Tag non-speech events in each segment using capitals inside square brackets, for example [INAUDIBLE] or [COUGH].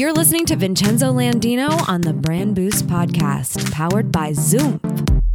You're listening to Vincenzo Landino on the Brand Boost Podcast, powered by Zoom.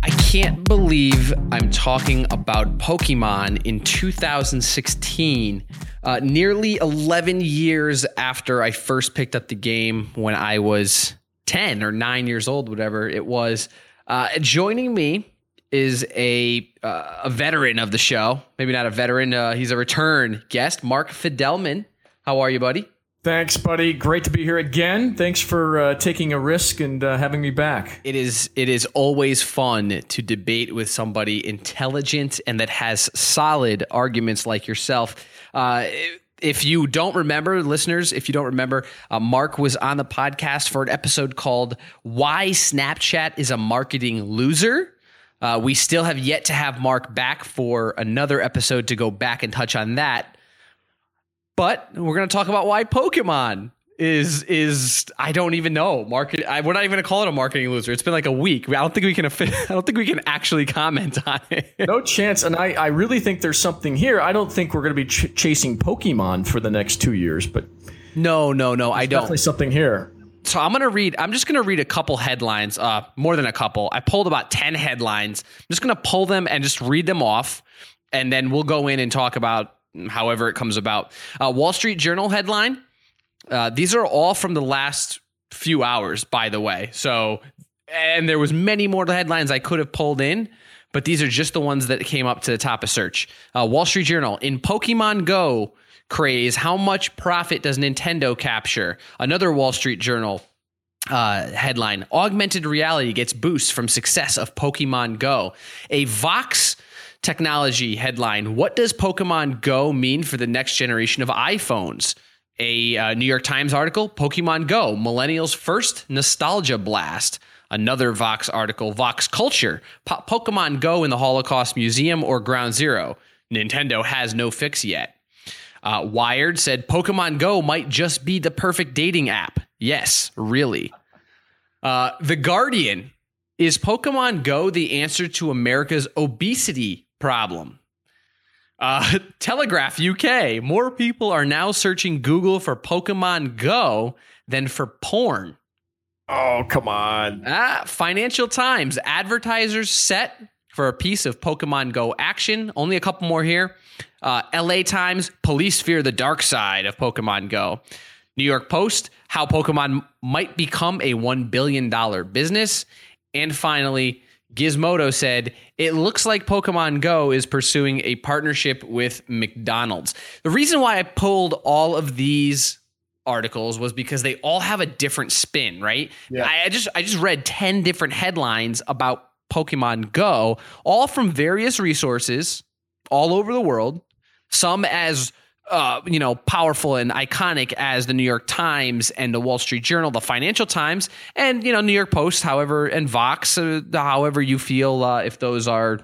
I can't believe I'm talking about Pokemon in 2016, uh, nearly 11 years after I first picked up the game when I was 10 or 9 years old, whatever it was. Uh, joining me is a uh, a veteran of the show. Maybe not a veteran. Uh, he's a return guest, Mark Fidelman. How are you, buddy? Thanks, buddy. Great to be here again. Thanks for uh, taking a risk and uh, having me back. It is it is always fun to debate with somebody intelligent and that has solid arguments like yourself. Uh, if you don't remember, listeners, if you don't remember, uh, Mark was on the podcast for an episode called "Why Snapchat is a Marketing Loser." Uh, we still have yet to have Mark back for another episode to go back and touch on that. But we're going to talk about why Pokemon is is I don't even know market. I, we're not even going to call it a marketing loser. It's been like a week. I don't think we can. [LAUGHS] I don't think we can actually comment on it. [LAUGHS] No chance. And I I really think there's something here. I don't think we're going to be ch- chasing Pokemon for the next two years. But no, no, no. I don't. Definitely something here. So I'm gonna read. I'm just gonna read a couple headlines. Uh, more than a couple. I pulled about ten headlines. I'm just gonna pull them and just read them off, and then we'll go in and talk about however it comes about. Uh, Wall Street Journal headline. Uh, these are all from the last few hours, by the way. So, and there was many more headlines I could have pulled in, but these are just the ones that came up to the top of search. Uh, Wall Street Journal in Pokemon Go craze, how much profit does Nintendo capture? Another Wall Street Journal uh, headline: Augmented reality gets boost from success of Pokemon Go. A Vox technology headline What does Pokemon Go mean for the next generation of iPhones? A uh, New York Times article Pokemon Go, millennials' first nostalgia blast. Another Vox article Vox Culture, po- Pokemon Go in the Holocaust Museum or Ground Zero. Nintendo has no fix yet. Uh, Wired said Pokemon Go might just be the perfect dating app. Yes, really. Uh, the Guardian is Pokemon Go the answer to America's obesity problem. Uh, [LAUGHS] Telegraph UK. More people are now searching Google for Pokemon Go than for porn. Oh, come on. Ah, Financial Times. Advertisers set for a piece of Pokemon Go action. Only a couple more here. Uh, LA Times. Police fear the dark side of Pokemon Go. New York Post. How Pokemon might become a $1 billion business. And finally, Gizmodo said, it looks like Pokemon Go is pursuing a partnership with McDonald's. The reason why I pulled all of these articles was because they all have a different spin, right? Yeah. I, I just I just read 10 different headlines about Pokemon Go, all from various resources all over the world, some as uh, you know, powerful and iconic as the New York Times and the Wall Street Journal, the Financial Times, and you know, New York Post, however, and Vox, uh, however you feel uh, if those are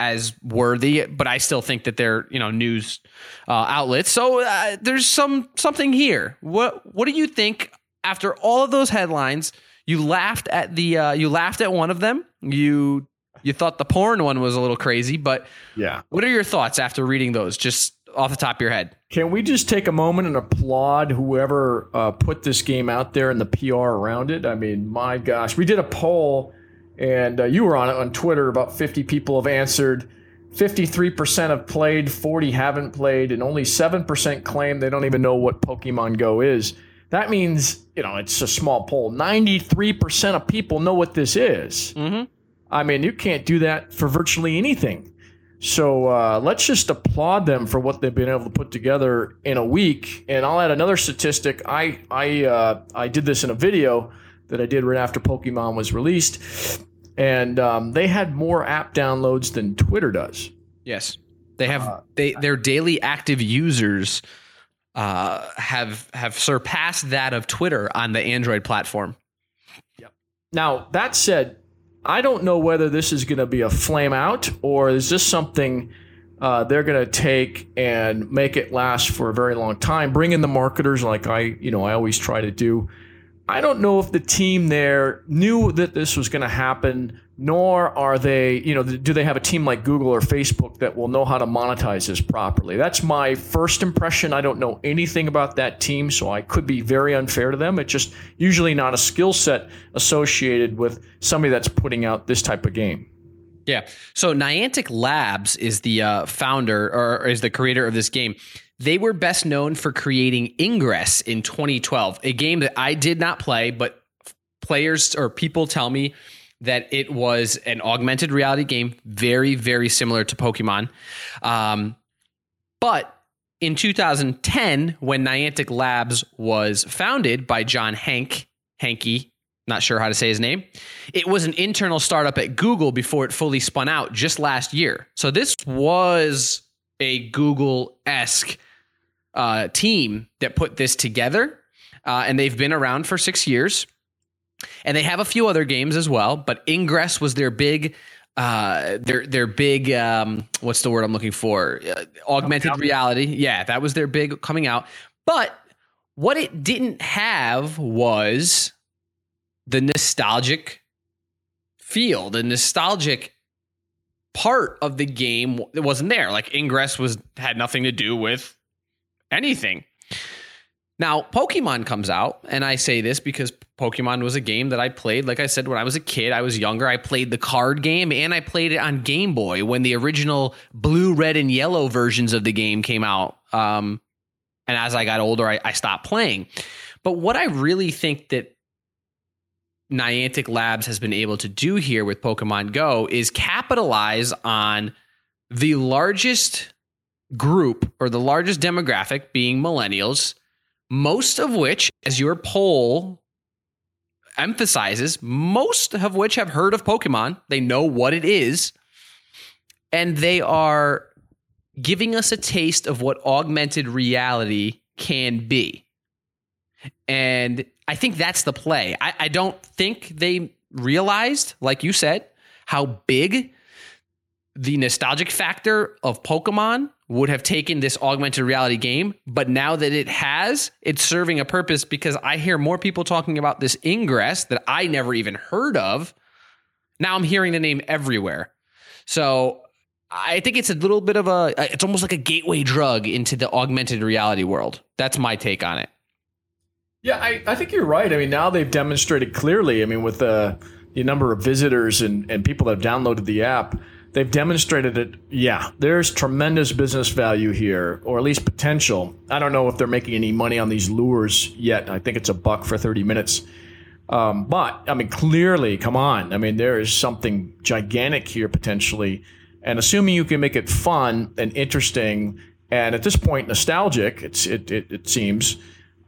as worthy. But I still think that they're you know news uh, outlets. So uh, there's some something here. What what do you think after all of those headlines? You laughed at the uh, you laughed at one of them. You you thought the porn one was a little crazy, but yeah. What are your thoughts after reading those? Just off the top of your head. Can we just take a moment and applaud whoever uh, put this game out there and the PR around it? I mean, my gosh, we did a poll, and uh, you were on it on Twitter. About 50 people have answered. 53% have played, 40 haven't played, and only 7% claim they don't even know what Pokemon Go is. That means, you know, it's a small poll. 93% of people know what this is. Mm-hmm. I mean, you can't do that for virtually anything. So uh, let's just applaud them for what they've been able to put together in a week. And I'll add another statistic. I I uh, I did this in a video that I did right after Pokemon was released, and um, they had more app downloads than Twitter does. Yes, they have. Uh, they their daily active users uh, have have surpassed that of Twitter on the Android platform. Yep. Now that said, I don't know whether this is going to be a flame out or is this something uh, they're going to take and make it last for a very long time. Bring in the marketers like I, you know, I always try to do. I don't know if the team there knew that this was going to happen, nor are they, you know, do they have a team like Google or Facebook that will know how to monetize this properly? That's my first impression. I don't know anything about that team, so I could be very unfair to them. It's just usually not a skill set associated with somebody that's putting out this type of game. Yeah. So Niantic Labs is the uh, founder or is the creator of this game. They were best known for creating Ingress in 2012, a game that I did not play, but players or people tell me that it was an augmented reality game, very, very similar to Pokemon. Um, but in 2010, when Niantic Labs was founded by John Hank, Hanky, not sure how to say his name, it was an internal startup at Google before it fully spun out just last year. So this was a Google esque uh, team that put this together. Uh, and they've been around for six years. And they have a few other games as well, but Ingress was their big uh their their big um what's the word I'm looking for? Uh, augmented reality. Yeah, that was their big coming out. But what it didn't have was the nostalgic feel, the nostalgic part of the game that wasn't there. Like Ingress was had nothing to do with anything. Now, Pokemon comes out, and I say this because Pokemon was a game that I played. Like I said, when I was a kid, I was younger. I played the card game and I played it on Game Boy when the original blue, red, and yellow versions of the game came out. Um, and as I got older, I, I stopped playing. But what I really think that Niantic Labs has been able to do here with Pokemon Go is capitalize on the largest group or the largest demographic being millennials most of which, as your poll emphasizes, most of which have heard of Pokemon. They know what it is. And they are giving us a taste of what augmented reality can be. And I think that's the play. I, I don't think they realized, like you said, how big the nostalgic factor of Pokemon would have taken this augmented reality game, but now that it has, it's serving a purpose because I hear more people talking about this Ingress that I never even heard of. Now I'm hearing the name everywhere. So I think it's a little bit of a, it's almost like a gateway drug into the augmented reality world. That's my take on it. Yeah, I, I think you're right. I mean, now they've demonstrated clearly, I mean, with the, the number of visitors and, and people that have downloaded the app, they've demonstrated it. Yeah, there's tremendous business value here, or at least potential. I don't know if they're making any money on these lures yet. I think it's a buck for 30 minutes. Um, but I mean, clearly, come on. I mean, there is something gigantic here potentially. And assuming you can make it fun and interesting, and at this point nostalgic, it's it it, it seems,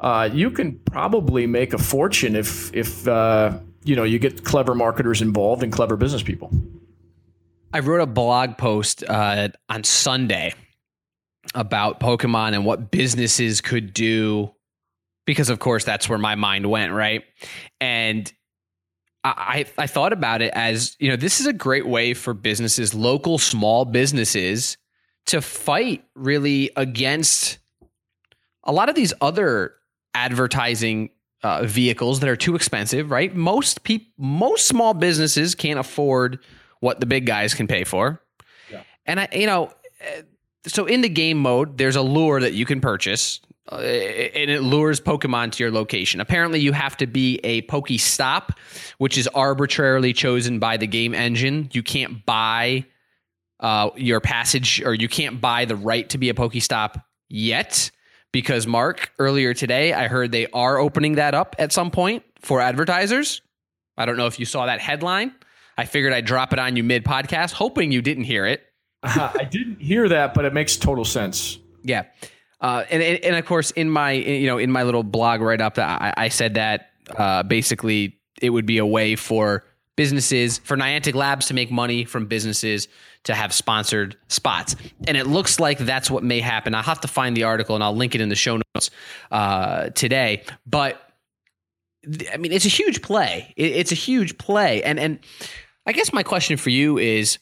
uh, you can probably make a fortune if if uh, you know you get clever marketers involved and clever business people. I wrote a blog post uh, on Sunday about Pokemon and what businesses could do because of course that's where my mind went, right? And I, I thought about it as, you know, this is a great way for businesses, local small businesses, to fight really against a lot of these other advertising uh, vehicles that are too expensive, right? Most people, most small businesses can't afford what the big guys can pay for. Yeah. And I, you know, so in the game mode, there's a lure that you can purchase, uh, and it lures Pokemon to your location. Apparently, you have to be a Pokestop, which is arbitrarily chosen by the game engine. You can't buy uh, your passage, or you can't buy the right to be a Pokestop yet. Because Mark, earlier today, I heard they are opening that up at some point for advertisers. I don't know if you saw that headline. I figured I'd drop it on you mid podcast, hoping you didn't hear it. uh, I didn't hear that, but it makes total sense. Yeah. Uh, and, and, and of course, in my you know in my little blog write up, I, I said that uh, basically it would be a way for businesses for Niantic Labs to make money from businesses to have sponsored spots, and it looks like that's what may happen. I'll have to find the article and I'll link it in the show notes uh, today. But I mean, it's a huge play. It's a huge play, and and I guess my question for you is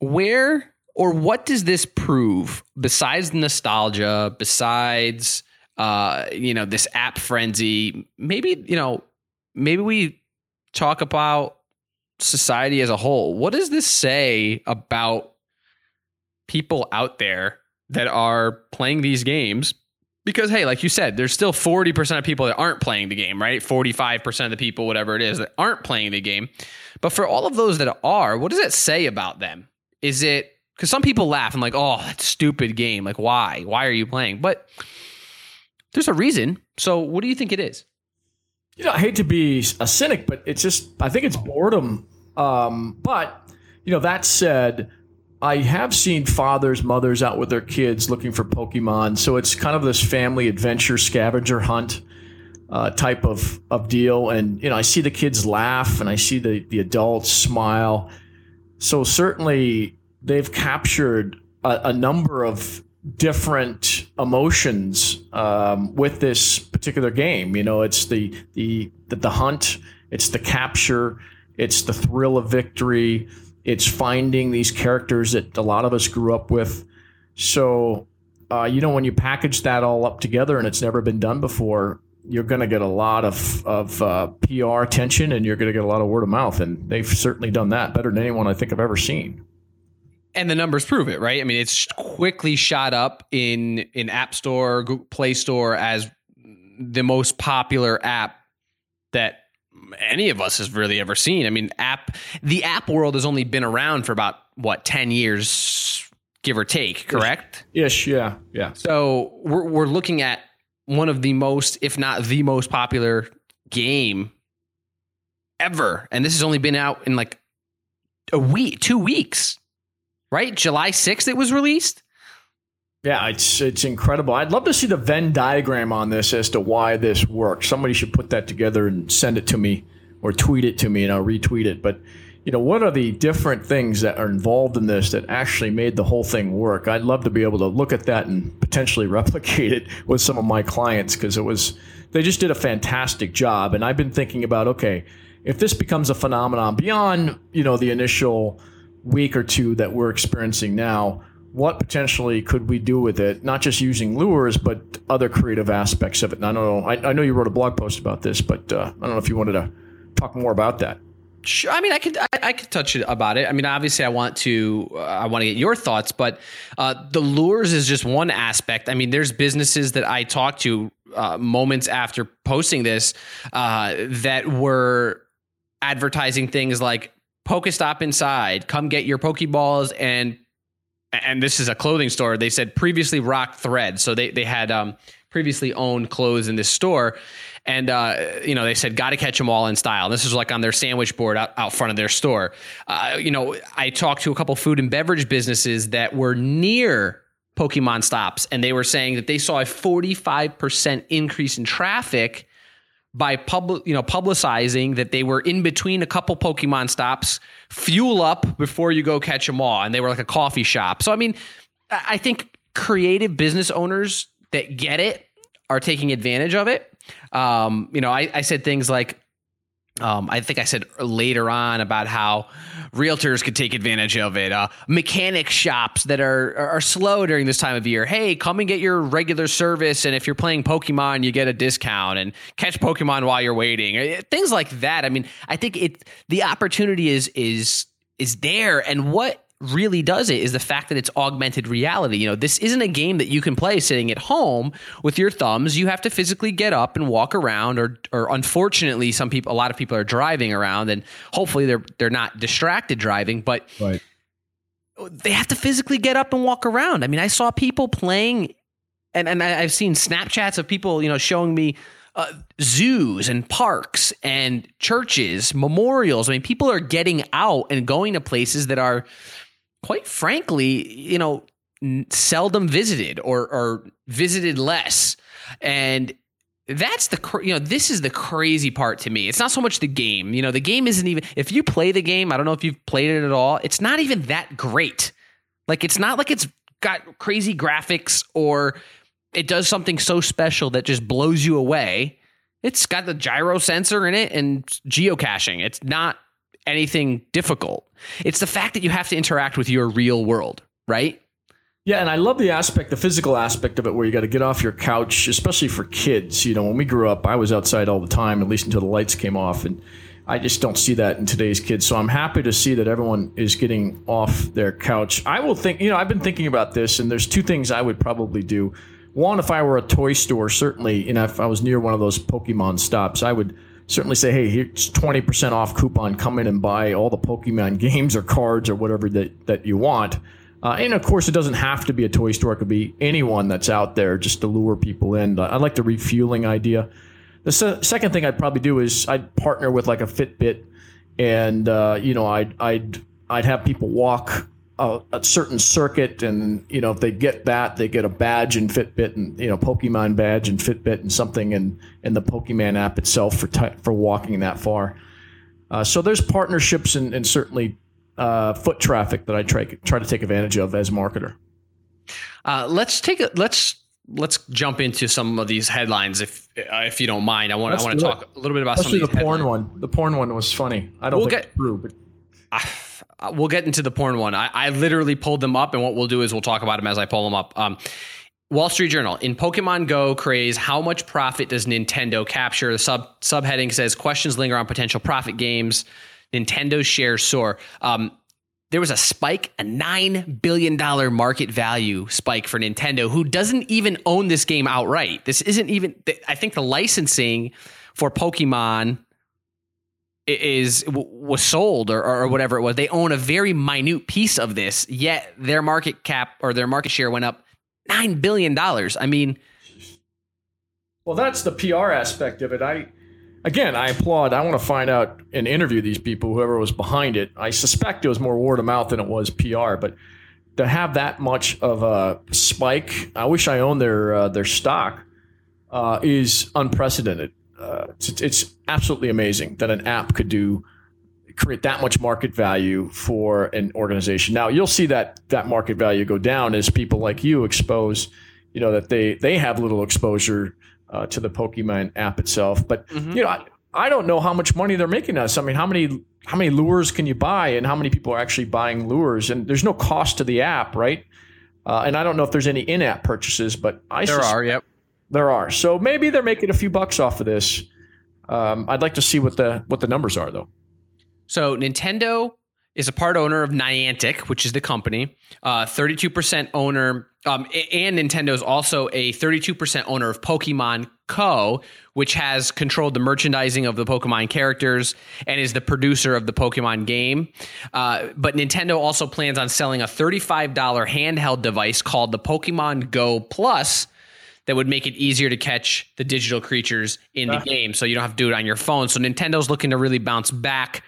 where or what does this prove besides nostalgia, besides uh, you know, this app frenzy? Maybe, you know, maybe we talk about society as a whole. What does this say about people out there that are playing these games? Because hey, like you said, there's still 40% of people that aren't playing the game, right? 45% of the people, whatever it is, that aren't playing the game. But for all of those that are, what does it say about them? Is it because some people laugh and like, oh, that's stupid game. Like, why? Why are you playing? But there's a reason. So, what do you think it is? You know, I hate to be a cynic, but it's just I think it's boredom. Um, but you know, that said, I have seen fathers, mothers out with their kids looking for Pokemon. So it's kind of this family adventure scavenger hunt uh, type of of deal. And you know, I see the kids laugh, and I see the the adults smile. So certainly, they've captured a, a number of different emotions um, with this particular game. You know, it's the, the the the hunt, it's the capture, it's the thrill of victory, it's finding these characters that a lot of us grew up with. So, uh, you know, when you package that all up together and it's never been done before, you're going to get a lot of of uh, PR attention and you're going to get a lot of word of mouth, and they've certainly done that better than anyone I think I've ever seen and the numbers prove it, right? I mean, it's quickly shot up in in App Store, Google Play Store as the most popular app that any of us has really ever seen. I mean, app the app world has only been around for about what ten years, give or take. Correct? Ish, yeah, yeah. So we're we're looking at one of the most, if not the most popular game ever, and this has only been out in like a week, two weeks right? July 6th it was released. Yeah, it's it's incredible. I'd love to see the Venn diagram on this as to why this works. Somebody should put that together and send it to me or tweet it to me and I'll retweet it. But you know, what are the different things that are involved in this that actually made the whole thing work? I'd love to be able to look at that and potentially [LAUGHS] replicate it with some of my clients because it was they just did a fantastic job. And I've been thinking about okay, if this becomes a phenomenon beyond you know the initial week or two that we're experiencing now, what potentially could we do with it? Not just using lures, but other creative aspects of it. And I don't know. I, I know you wrote a blog post about this, but uh, I don't know if you wanted to talk more about that. Sure. I mean, I could I, I, could touch it about it. I mean, obviously, I want to uh, I want to get your thoughts, but uh, the lures is just one aspect. I mean, there's businesses that I talked to uh, moments after posting this uh, that were advertising things like Pokestop inside. Come get your Pokeballs and and this is a clothing store. They said previously rock thread. So they they had um, previously owned clothes in this store. And uh, you know they said got to catch them all in style. This is like on their sandwich board out, out front of their store. Uh, you know I talked to a couple food and beverage businesses that were near Pokemon stops, and they were saying that they saw a forty five percent increase in traffic by public, you know, publicizing that they were in between a couple Pokemon stops, fuel up before you go catch them all, and they were like a coffee shop. So I mean, I think creative business owners that get it are taking advantage of it. Um, you know, I, I said things like, um, I think I said later on about how realtors could take advantage of it. Uh, mechanic shops that are, are slow during this time of year. Hey, come and get your regular service, and if you're playing Pokemon, you get a discount. And catch Pokemon while you're waiting. Uh, things like that. I mean, I think it the opportunity is is is there, and what really does it is the fact that it's augmented reality. You know, this isn't a game that you can play sitting at home with your thumbs. You have to physically get up and walk around or or unfortunately some people a lot of people are driving around and hopefully they're they're not distracted driving, but right. they have to physically get up and walk around. I mean, I saw people playing and and I've seen Snapchats of people, you know, showing me uh, zoos and parks and churches, memorials. I mean, people are getting out and going to places that are quite frankly, you know, seldom visited or, or visited less. And that's the you know this is the crazy part to me. It's not so much the game. You know, the game isn't even if you play the game, I don't know if you've played it at all. It's not even that great. Like it's not like it's got crazy graphics or it does something so special that just blows you away. It's got the gyro sensor in it and geocaching. It's not anything difficult. It's the fact that you have to interact with your real world, right? Yeah, and I love the aspect, the physical aspect of it, where you got to get off your couch, especially for kids. You know, when we grew up, I was outside all the time, at least until the lights came off, and I just don't see that in today's kids. So I'm happy to see that everyone is getting off their couch. I will think, you know, I've been thinking about this, and there's two things I would probably do. One, if I were a toy store, certainly, you know, if I was near one of those Pokemon stops, I would certainly say, hey, here's 20% off coupon. Come in and buy all the Pokemon [LAUGHS] games or cards or whatever that, that you want. Uh, and of course, it doesn't have to be a toy store. It could be anyone that's out there just to lure people in. I like the refueling idea. The se- second thing I'd probably do is I'd partner with like a Fitbit, and uh, you know I'd I'd I'd have people walk a, a, certain circuit, and you know if they get that, they get a badge in Fitbit, and you know Pokemon badge and Fitbit, and something in in the Pokemon app itself for t- for walking that far. Uh, so there's partnerships and, and certainly uh, foot traffic that I try try to take advantage of as marketer. Uh, let's take a let's let's jump into some of these headlines if uh, if you don't mind. I want I want to talk a little bit about Especially some of the porn headlines. one. The porn one was funny. I don't we'll think get, it's true, but. Uh, we'll get into the porn one. I, I, literally pulled them up, and what we'll do is we'll talk about them as I pull them up. Um, Wall Street Journal in Pokemon Go craze, how much profit does Nintendo capture? The sub subheading says questions linger on potential profit games. Nintendo shares soar. Um, there was a spike, a $9 billion market value spike for Nintendo, who doesn't even own this game outright. This isn't even, I think the licensing for Pokemon is was sold or, or whatever it was. They own a very minute piece of this, yet their market cap or their market share went up $9 billion. I mean, well, that's the PR aspect of it. I, again, I applaud. I want to find out and interview these people, whoever was behind it. I suspect it was more word of mouth than it was PR, but to have that much of a spike, I wish I owned their uh, their stock, uh, is unprecedented. Uh, it's, it's, absolutely amazing that an app could do create that much market value for an organization. Now you'll see that that market value go down as people like you expose, you know, that they they have little exposure uh, to the Pokemon app itself. But mm-hmm. you know, I, I don't know how much money they're making us. I mean, how many how many lures can you buy, and how many people are actually buying lures? And there's no cost to the app, right? Uh, and I don't know if there's any in-app purchases, but I there are. Yep, there are. So maybe they're making a few bucks off of this. Um, I'd like to see what the what the numbers are, though. So Nintendo is a part owner of Niantic, which is the company. Uh, 32% owner, um, and Nintendo is also a 32% owner of Pokemon Co., which has controlled the merchandising of the Pokemon characters and is the producer of the Pokemon game. Uh, but Nintendo also plans on selling a $35 handheld device called the Pokemon Go Plus that would make it easier to catch the digital creatures in the uh. game so you don't have to do it on your phone. So Nintendo's looking to really bounce back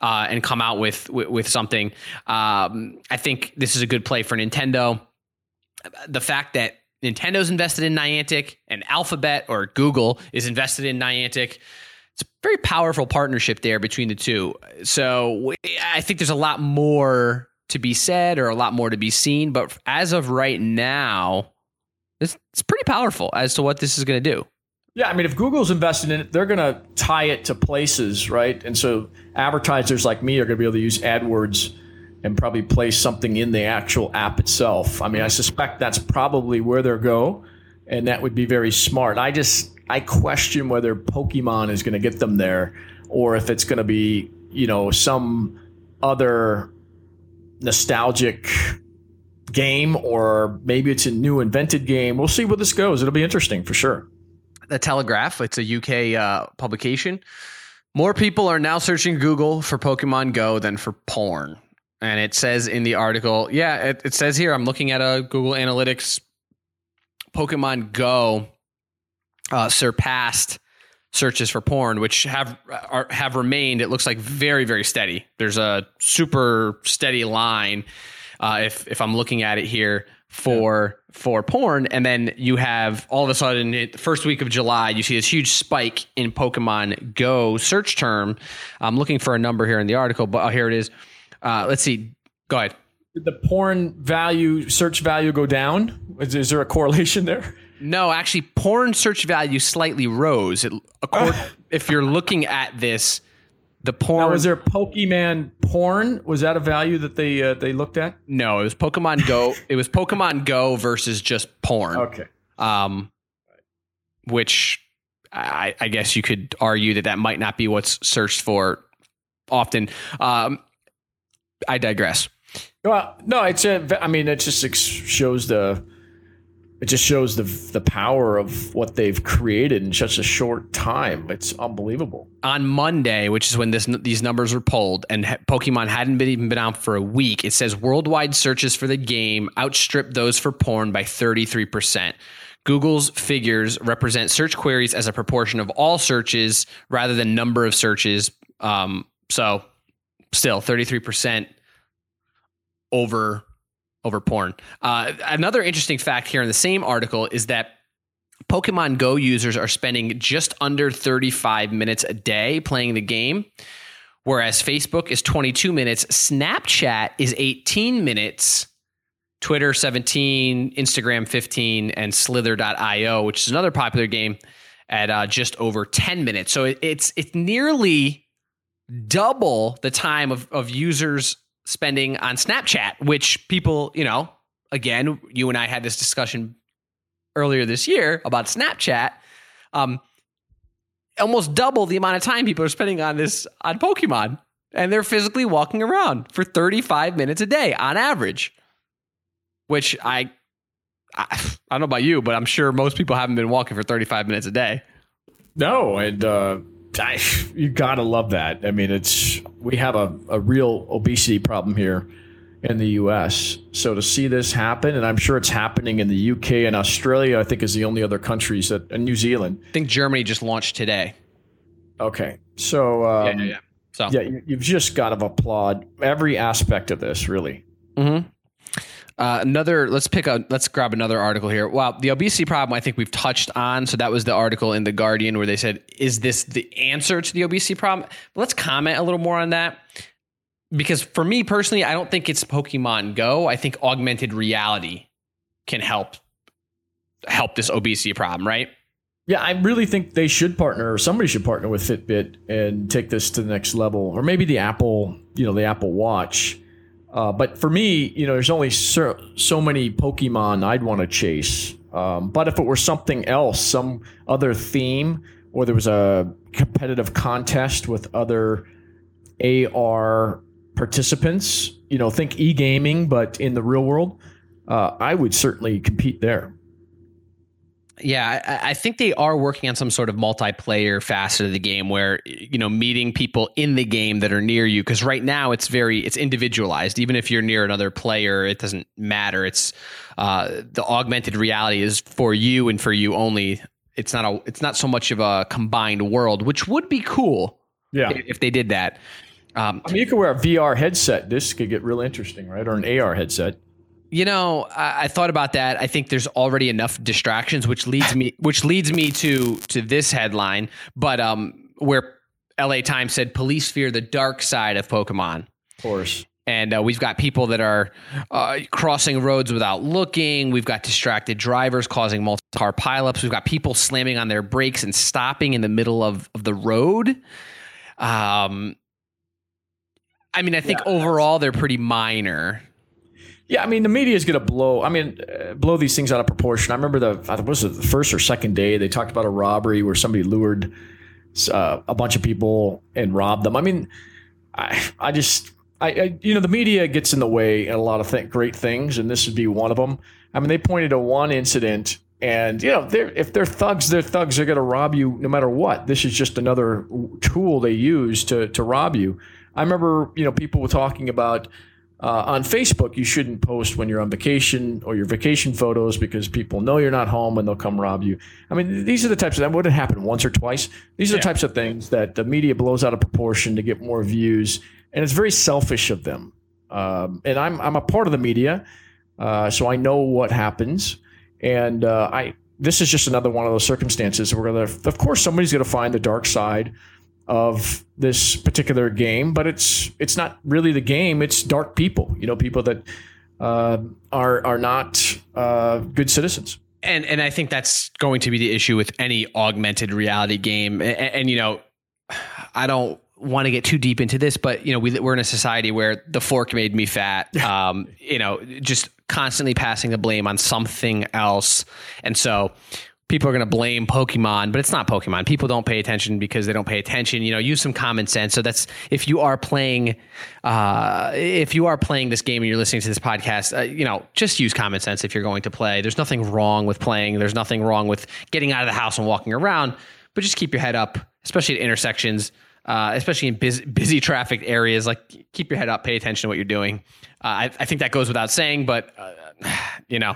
uh, and come out with with, with something. Um, I think this is a good play for Nintendo. The fact that Nintendo's invested in Niantic and Alphabet or Google is invested in Niantic. It's a very powerful partnership there between the two. So I think there's a lot more to be said or a lot more to be seen. But as of right now, it's, it's pretty powerful as to what this is going to do. Yeah, I mean, if Google's invested in it, they're going to tie it to places, right? And so advertisers like me are going to be able to use AdWords and probably place something in the actual app itself. I mean, I suspect that's probably where they'll go, and that would be very smart. I just I question whether Pokemon is going to get them there, or if it's going to be you know some other nostalgic game, or maybe it's a new invented game. We'll see where this goes. It'll be interesting for sure the Telegraph. It's a UK uh, publication. More people are now searching Google for Pokemon Go than for porn. And it says in the article, yeah, it, it says here, I'm looking at a Google Analytics Pokemon Go uh, surpassed searches for porn, which have are, have remained. It looks like very very steady. There's a super steady line. Uh, if if I'm looking at it here, for for porn and then you have all of a sudden the first week of july you see this huge spike in pokemon go search term. I'm looking for a number here in the article but oh, here it is. Uh, let's see. Go ahead. Did the porn value search value go down? Is, is there a correlation there? No actually porn search value slightly rose. It, [LAUGHS] if you're looking at this the porn. Now, was there Pokemon porn? Was that a value that they uh, they looked at? No, it was Pokemon Go. [LAUGHS] it was Pokemon Go versus just porn. Okay. Um, which I, I guess you could argue that that might not be what's searched for often. Um, I digress. Well, no, it's a. I mean, it just shows the. It just shows the the power of what they've created in such a short time. It's unbelievable. On Monday, which is when this these numbers were pulled, and Pokemon hadn't been even been out for a week, it says worldwide searches for the game outstripped those for porn by thirty three percent. Google's figures represent search queries as a proportion of all searches rather than number of searches. Um, so, still thirty three percent over over porn. Uh, another interesting fact here in the same article is that Pokemon Go users are spending just under 35 minutes a day playing the game, whereas Facebook is 22 minutes, Snapchat is 18 minutes, Twitter 17, Instagram 15, and Slither.io, which is another popular game, at uh, just over 10 minutes. So it, it's it's nearly double the time of, of users spending on Snapchat, which people, you know, again, you and I had this discussion earlier this year about Snapchat. Um, almost double the amount of time people are spending on this on Pokemon, and they're physically walking around for 35 minutes a day on average. Which I, I, I don't know about you, but I'm sure most people haven't been walking for 35 minutes a day. No, and uh, I, you gotta love that. I mean, it's we have a, a real obesity problem here in the U.S. So to see this happen, and I'm sure it's happening in the U.K. and Australia, I think is the only other countries that, and New Zealand. I think Germany just launched today. Okay, so um, yeah, yeah, yeah. So yeah, you, have just got to applaud every aspect of this, really. Mm-hmm. Uh, another, let's pick a, let's grab another article here. Well, the obesity problem, I think we've touched on. So that was the article in the Guardian where they said, "Is this the answer to the obesity problem?" But let's comment a little more on that because for me personally, I don't think it's Pokemon Go. I think augmented reality can help help this obesity problem, right? Yeah, I really think they should partner, or somebody should partner with Fitbit and take this to the next level, or maybe the Apple, you know, the Apple Watch uh, but for me, you know, there's only so, so many Pokemon I'd want to chase. Um, but if it were something else, some other theme, or there was a competitive contest with other AR participants, you know, think e gaming, but in the real world, uh, I would certainly compete there. Yeah, I, I, think they are working on some sort of multiplayer facet of the game where you know meeting people in the game that are near you. Because right now it's very it's individualized. Even if you're near another player, it doesn't matter. It's uh, the augmented reality is for you and for you only. It's not a it's not so much of a combined world, which would be cool. Yeah, if, they did that. Um, I mean, you could wear a VR headset. This could get real interesting, right? Or an AR headset. You know, I, I, thought about that. I think there's already enough distractions, which leads me, [LAUGHS] which leads me to to this headline. But um, where L.A. Times said police fear the dark side of Pokemon. Of course. And uh, we've got people that are uh, crossing roads without looking. We've got distracted drivers causing multi car pileups. We've got people slamming on their brakes and stopping in the middle of, of the road. Um, I mean, I think yeah, overall they're pretty minor. Yeah, I mean the media is going to blow. I mean, uh, blow these things out of proportion. I remember the I was it the first or second day they talked about a robbery where somebody lured uh, a bunch of people and robbed them. I mean, I I just I, I you know the media gets in the way in a lot of th- great things, and this would be one of them. I mean, they pointed to one incident, and you know, they're, if they're thugs, they're thugs. They're going to rob you no matter what. This is just another tool they use to to rob you. I remember, you know, people were talking about uh, on Facebook, you shouldn't post when you're on vacation or your vacation photos because people know you're not home and they'll come rob you. I mean, these are the types of that wouldn't happen once or twice. These are yeah. the types of things that the media blows out of proportion to get more views, and it's very selfish of them. Um, and I'm I'm a part of the media, uh, so I know what happens, and uh, I this is just another one of those circumstances where, of course, somebody's going to find the dark side of this particular game, but it's it's not really the game. It's dark people, you know, people that uh, are are not uh, good citizens. And and I think that's going to be the issue with any augmented reality game. And, and you know, I don't want to get too deep into this, but you know, we, we're in a society where the fork made me fat. [LAUGHS] Um, you know, just constantly passing the blame on something else, and so people are going to blame Pokemon, but it's not Pokemon. People don't pay attention because they don't pay attention. You know, use some common sense. So that's if you are playing, uh, if you are playing this game and you're listening to this podcast, uh, you know, just use common sense if you're going to play. There's nothing wrong with playing. There's nothing wrong with getting out of the house and walking around, but just keep your head up, especially at intersections. Uh, especially in busy, busy traffic areas, like keep your head up, pay attention to what you're doing. Uh, I, I, think that goes without saying, but uh, [SIGHS] you know,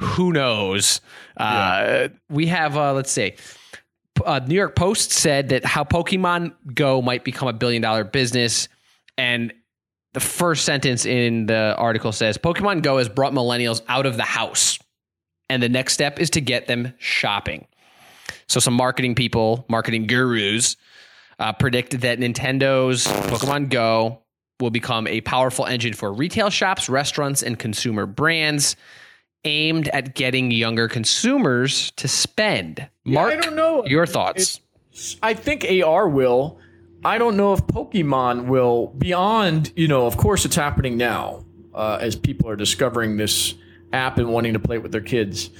who knows? Uh, We have, uh, let's see. Uh, New York Post said that how Pokemon Go might become a billion dollar business. And the first sentence in the article says Pokemon Go has brought millennials out of the house. And the next step is to get them shopping. So, some marketing people, marketing gurus, uh, predicted that Nintendo's Pokemon Go will become a powerful engine for retail shops, restaurants, and consumer brands aimed at getting younger consumers to spend. Mark, I don't know. your thoughts. It, I think AR will. I don't know if Pokemon will. Beyond, you know, of course, it's happening now uh, as people are discovering this app and wanting to play it with their kids.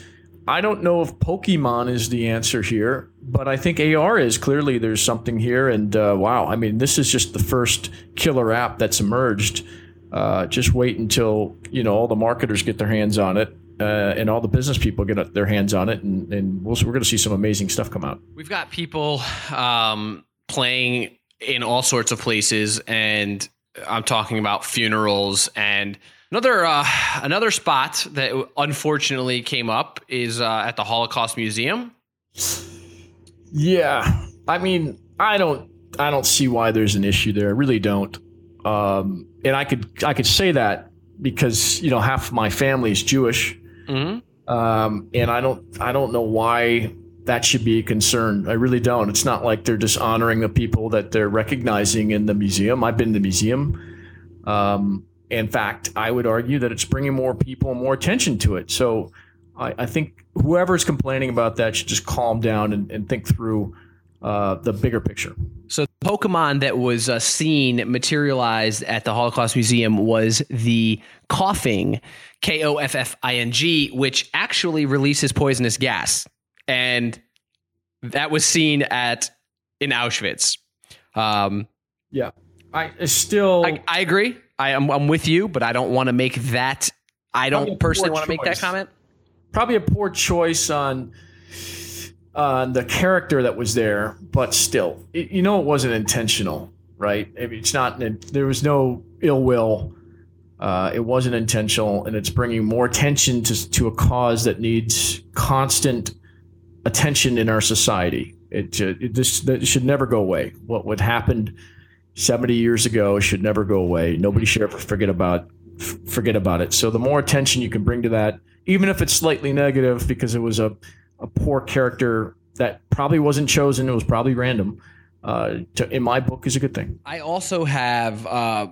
I don't know if Pokemon is the answer here, but I think AR is. Clearly, there's something here. And uh, wow, I mean, this is just the first killer app that's emerged. Uh, just wait until you know all the marketers get their hands on it uh, and all the business people get their hands on it, and, and we we are going to see some amazing stuff come out. We've got people um, playing in all sorts of places, and I'm talking about funerals and another uh, another spot that unfortunately came up is uh, at the Holocaust Museum. Yeah, I mean, I don't I don't see why there's an issue there. I really don't. Um, and I could I could say that because you know half my family is Jewish, Mm-hmm. Um, and I don't I don't know why that should be a concern. I really don't. It's not like they're just honoring the people that they're recognizing in the museum. I've been to the museum. Um, in fact, I would argue that it's bringing more people and more attention to it. So I, I think whoever's complaining about that should just calm down and, and think through uh, the bigger picture. So, the Pokemon that was uh, seen materialized at the Holocaust Museum was the Koffing, K O F F I N G, which actually releases poisonous gas, and that was seen at in Auschwitz. Um, yeah, I still I, I agree. I am I'm with you, but I don't want to make that. I don't personally want to make that comment. Probably a poor choice on uh, the character that was there, but still, it, you know, it wasn't intentional, right? I mean, it's not. There was no ill will. Uh, it wasn't intentional, and it's bringing more attention to to a cause that needs constant attention in our society. It, it this should never go away. What what happened seventy years ago should never go away. Nobody should ever forget about forget about it. So the more attention you can bring to that, even if it's slightly negative, because it was a a poor character that probably wasn't chosen. It was probably random. Uh, to, in my book, is a good thing. I also have uh,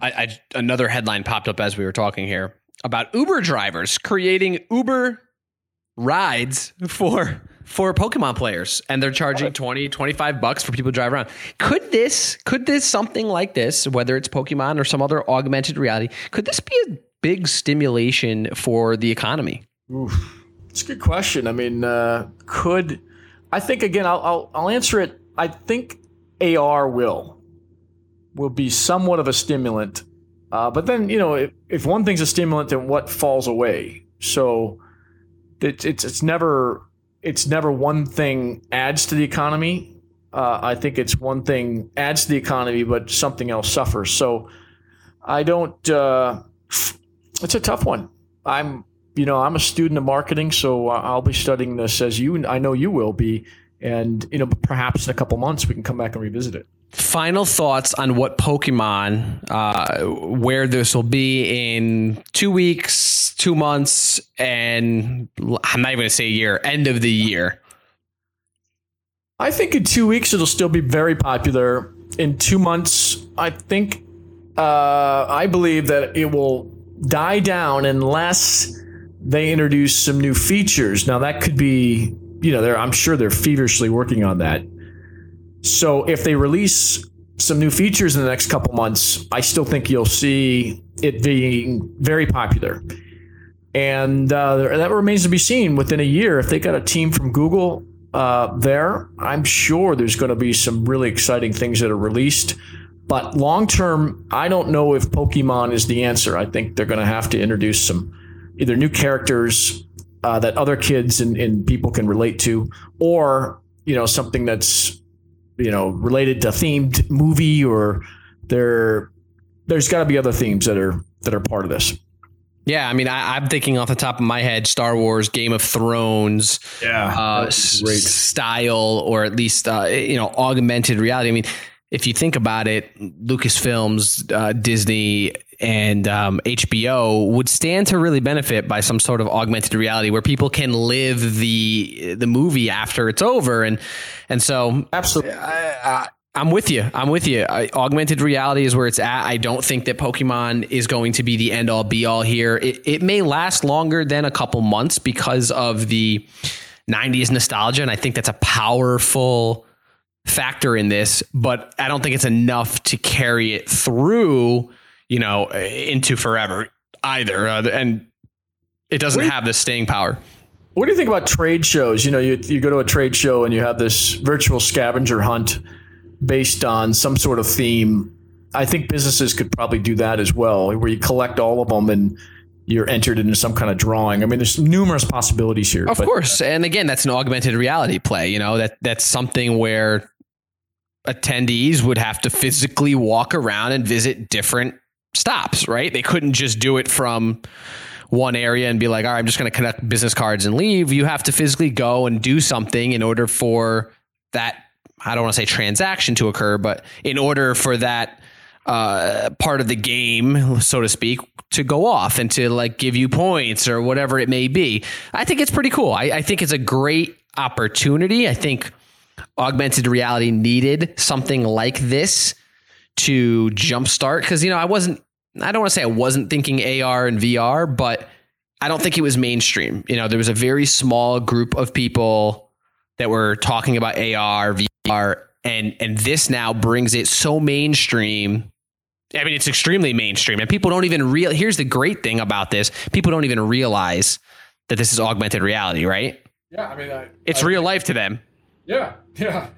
I, I, another headline popped up as we were talking here about Uber drivers creating Uber rides for for Pokemon players and they're charging 20 25 bucks for people to drive around. Could this could this something like this whether it's Pokemon or some other augmented reality could this be a big stimulation for the economy? Oof. It's a good question. I mean, uh, could I think again? I'll, I'll, I'll answer it. I think AR will will be somewhat of a stimulant, uh, but then you know, if, if one thing's a stimulant, then what falls away? So it, it's it's never it's never one thing adds to the economy. Uh, I think it's one thing adds to the economy, but something else suffers. So I don't. Uh, it's a tough one. I'm you know, I'm a student of marketing, so I'll be studying this as you, I know you will be. And, you know, perhaps in a couple months we can come back and revisit it. Final thoughts on what Pokemon, uh, where this will be in two weeks, two months, and I'm not even going to say a year, end of the year. I think in two weeks it'll still be very popular. In two months, I think, uh, I believe that it will die down unless they introduced some new features. Now that could be, you know, I'm sure they're feverishly working on that. So if they release some new features in the next couple months, I still think you'll see it being very popular. and uh, that remains to be seen. Within a year, if they got a team from Google uh, there, I'm sure there's going to be some really exciting things that are released. But long term, I don't know if Pokemon is the answer. I think they're going to have to introduce some either new characters uh, that other kids and, and people can relate to, or you know something that's you know related to themed movie or there there's got to be other themes that are that are part of this. Yeah, I mean, I, am thinking off the top of my head, Star Wars, Game of Thrones, yeah, uh, s- style, or at least uh, you know, augmented reality. I mean, if you think about it, Lucasfilms, uh, Disney, and um, HBO would stand to really benefit by some sort of augmented reality where people can live the the movie after it's over, and and so absolutely. I, I, I'm with you. I'm with you. I, augmented reality is where it's at. I don't think that Pokemon is going to be the end all be all here. It, it may last longer than a couple months because of the 90s nostalgia. And I think that's a powerful factor in this, but I don't think it's enough to carry it through, you know, into forever either. Uh, and it doesn't have the staying power. What do you think about trade shows? You know, you, you go to a trade show and you have this virtual scavenger hunt based on some sort of theme. I think businesses could probably do that as well, where you collect all of them and you're entered into some kind of drawing. I mean, there's numerous possibilities here. Of but, course, and again, that's an augmented reality play. You know that that's something where attendees would have to physically walk around and visit different stops. Right? They couldn't just do it from one area and be like, all right, I'm just going to connect business cards and leave. You have to physically go and do something in order for that I don't want to say transaction to occur, but in order for that uh, part of the game, so to speak, to go off and to like give you points or whatever it may be, I think it's pretty cool. I, I think it's a great opportunity. I think augmented reality needed something like this to jumpstart because you know I wasn't. I don't want to say I wasn't thinking AR and VR, but I don't think it was mainstream. You know, there was a very small group of people that were talking about AR, VR, and and this now brings it so mainstream. I mean, it's extremely mainstream, and people don't even real. Here's the great thing about this: people don't even realize that this is augmented reality, right? Yeah, I mean, I, it's I, real life to them. Yeah, [LAUGHS] yeah.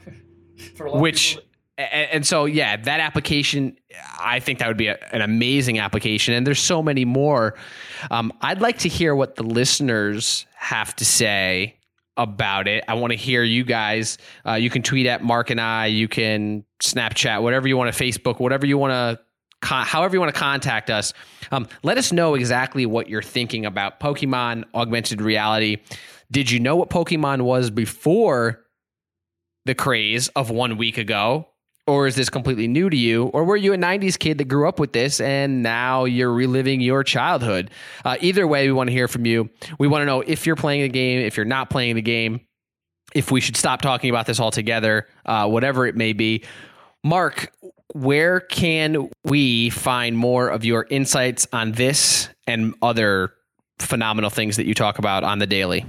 Which. And so, yeah, that application, I think that would be a, an amazing application. And there's so many more. Um, I'd like to hear what the listeners have to say about it. I want to hear you guys. Uh, you can tweet at Mark and I. You can Snapchat, whatever you want to, Facebook, whatever you want to, con- however you want to contact us. Um, let us know exactly what you're thinking about Pokemon augmented reality. Did you know what Pokemon was before the craze of one week ago? Or is this completely new to you? Or were you a 90s kid that grew up with this and now you're reliving your childhood? Uh, either way, we want to hear from you. We want to know if you're playing the game, if you're not playing the game, if we should stop talking about this altogether, uh, whatever it may be. Mark, where can we find more of your insights on this and other phenomenal things that you talk about on the daily?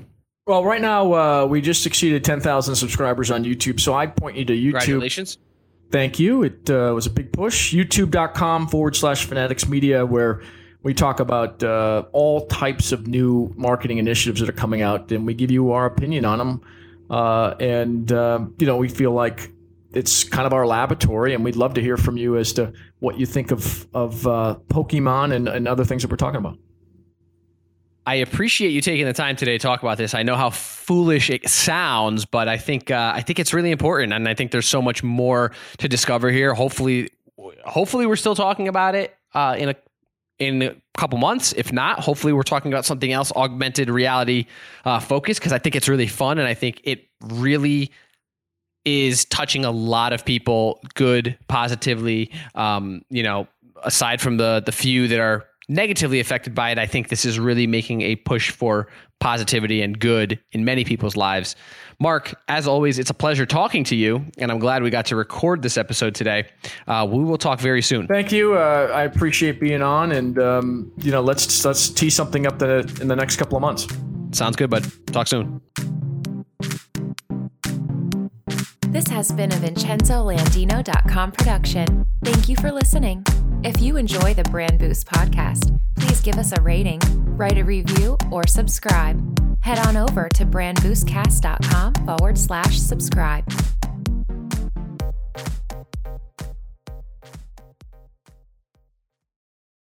Well, right now uh, we just exceeded 10,000 subscribers on YouTube, so I'd point you to YouTube. Congratulations. Thank you. It uh, was a big push. YouTube.com forward slash Fanatics Media, where we talk about uh, all types of new marketing initiatives that are coming out, and we give you our opinion on them. Uh, and you know, we feel like it's kind of our laboratory, and we'd love to hear from you as to what you think of of Pokemon and, and other things that we're talking about. I appreciate you taking the time today to talk about this. I know how foolish it sounds, but I think uh, I think it's really important, and I think there's so much more to discover here. Hopefully, hopefully we're still talking about it uh, in a in a couple months. If not, hopefully we're talking about something else, augmented reality uh, focus, because I think it's really fun, and I think it really is touching a lot of people, good, positively. Um, you know, aside from the the few that are negatively affected by it, I think this is really making a push for positivity and good in many people's lives. Mark, as always, it's a pleasure talking to you, and I'm glad we got to record this episode today. Uh, we will talk very soon. Thank you. Uh, I appreciate being on, and um, you know, let's let's tee something up the, in the next couple of months. Sounds good, bud. Talk soon. This has been a VincenzoLandino.com production. Thank you for listening. If you enjoy the Brand Boost podcast, please give us a rating write a review, or subscribe. Head on over to brandboostcast.com forward slash subscribe.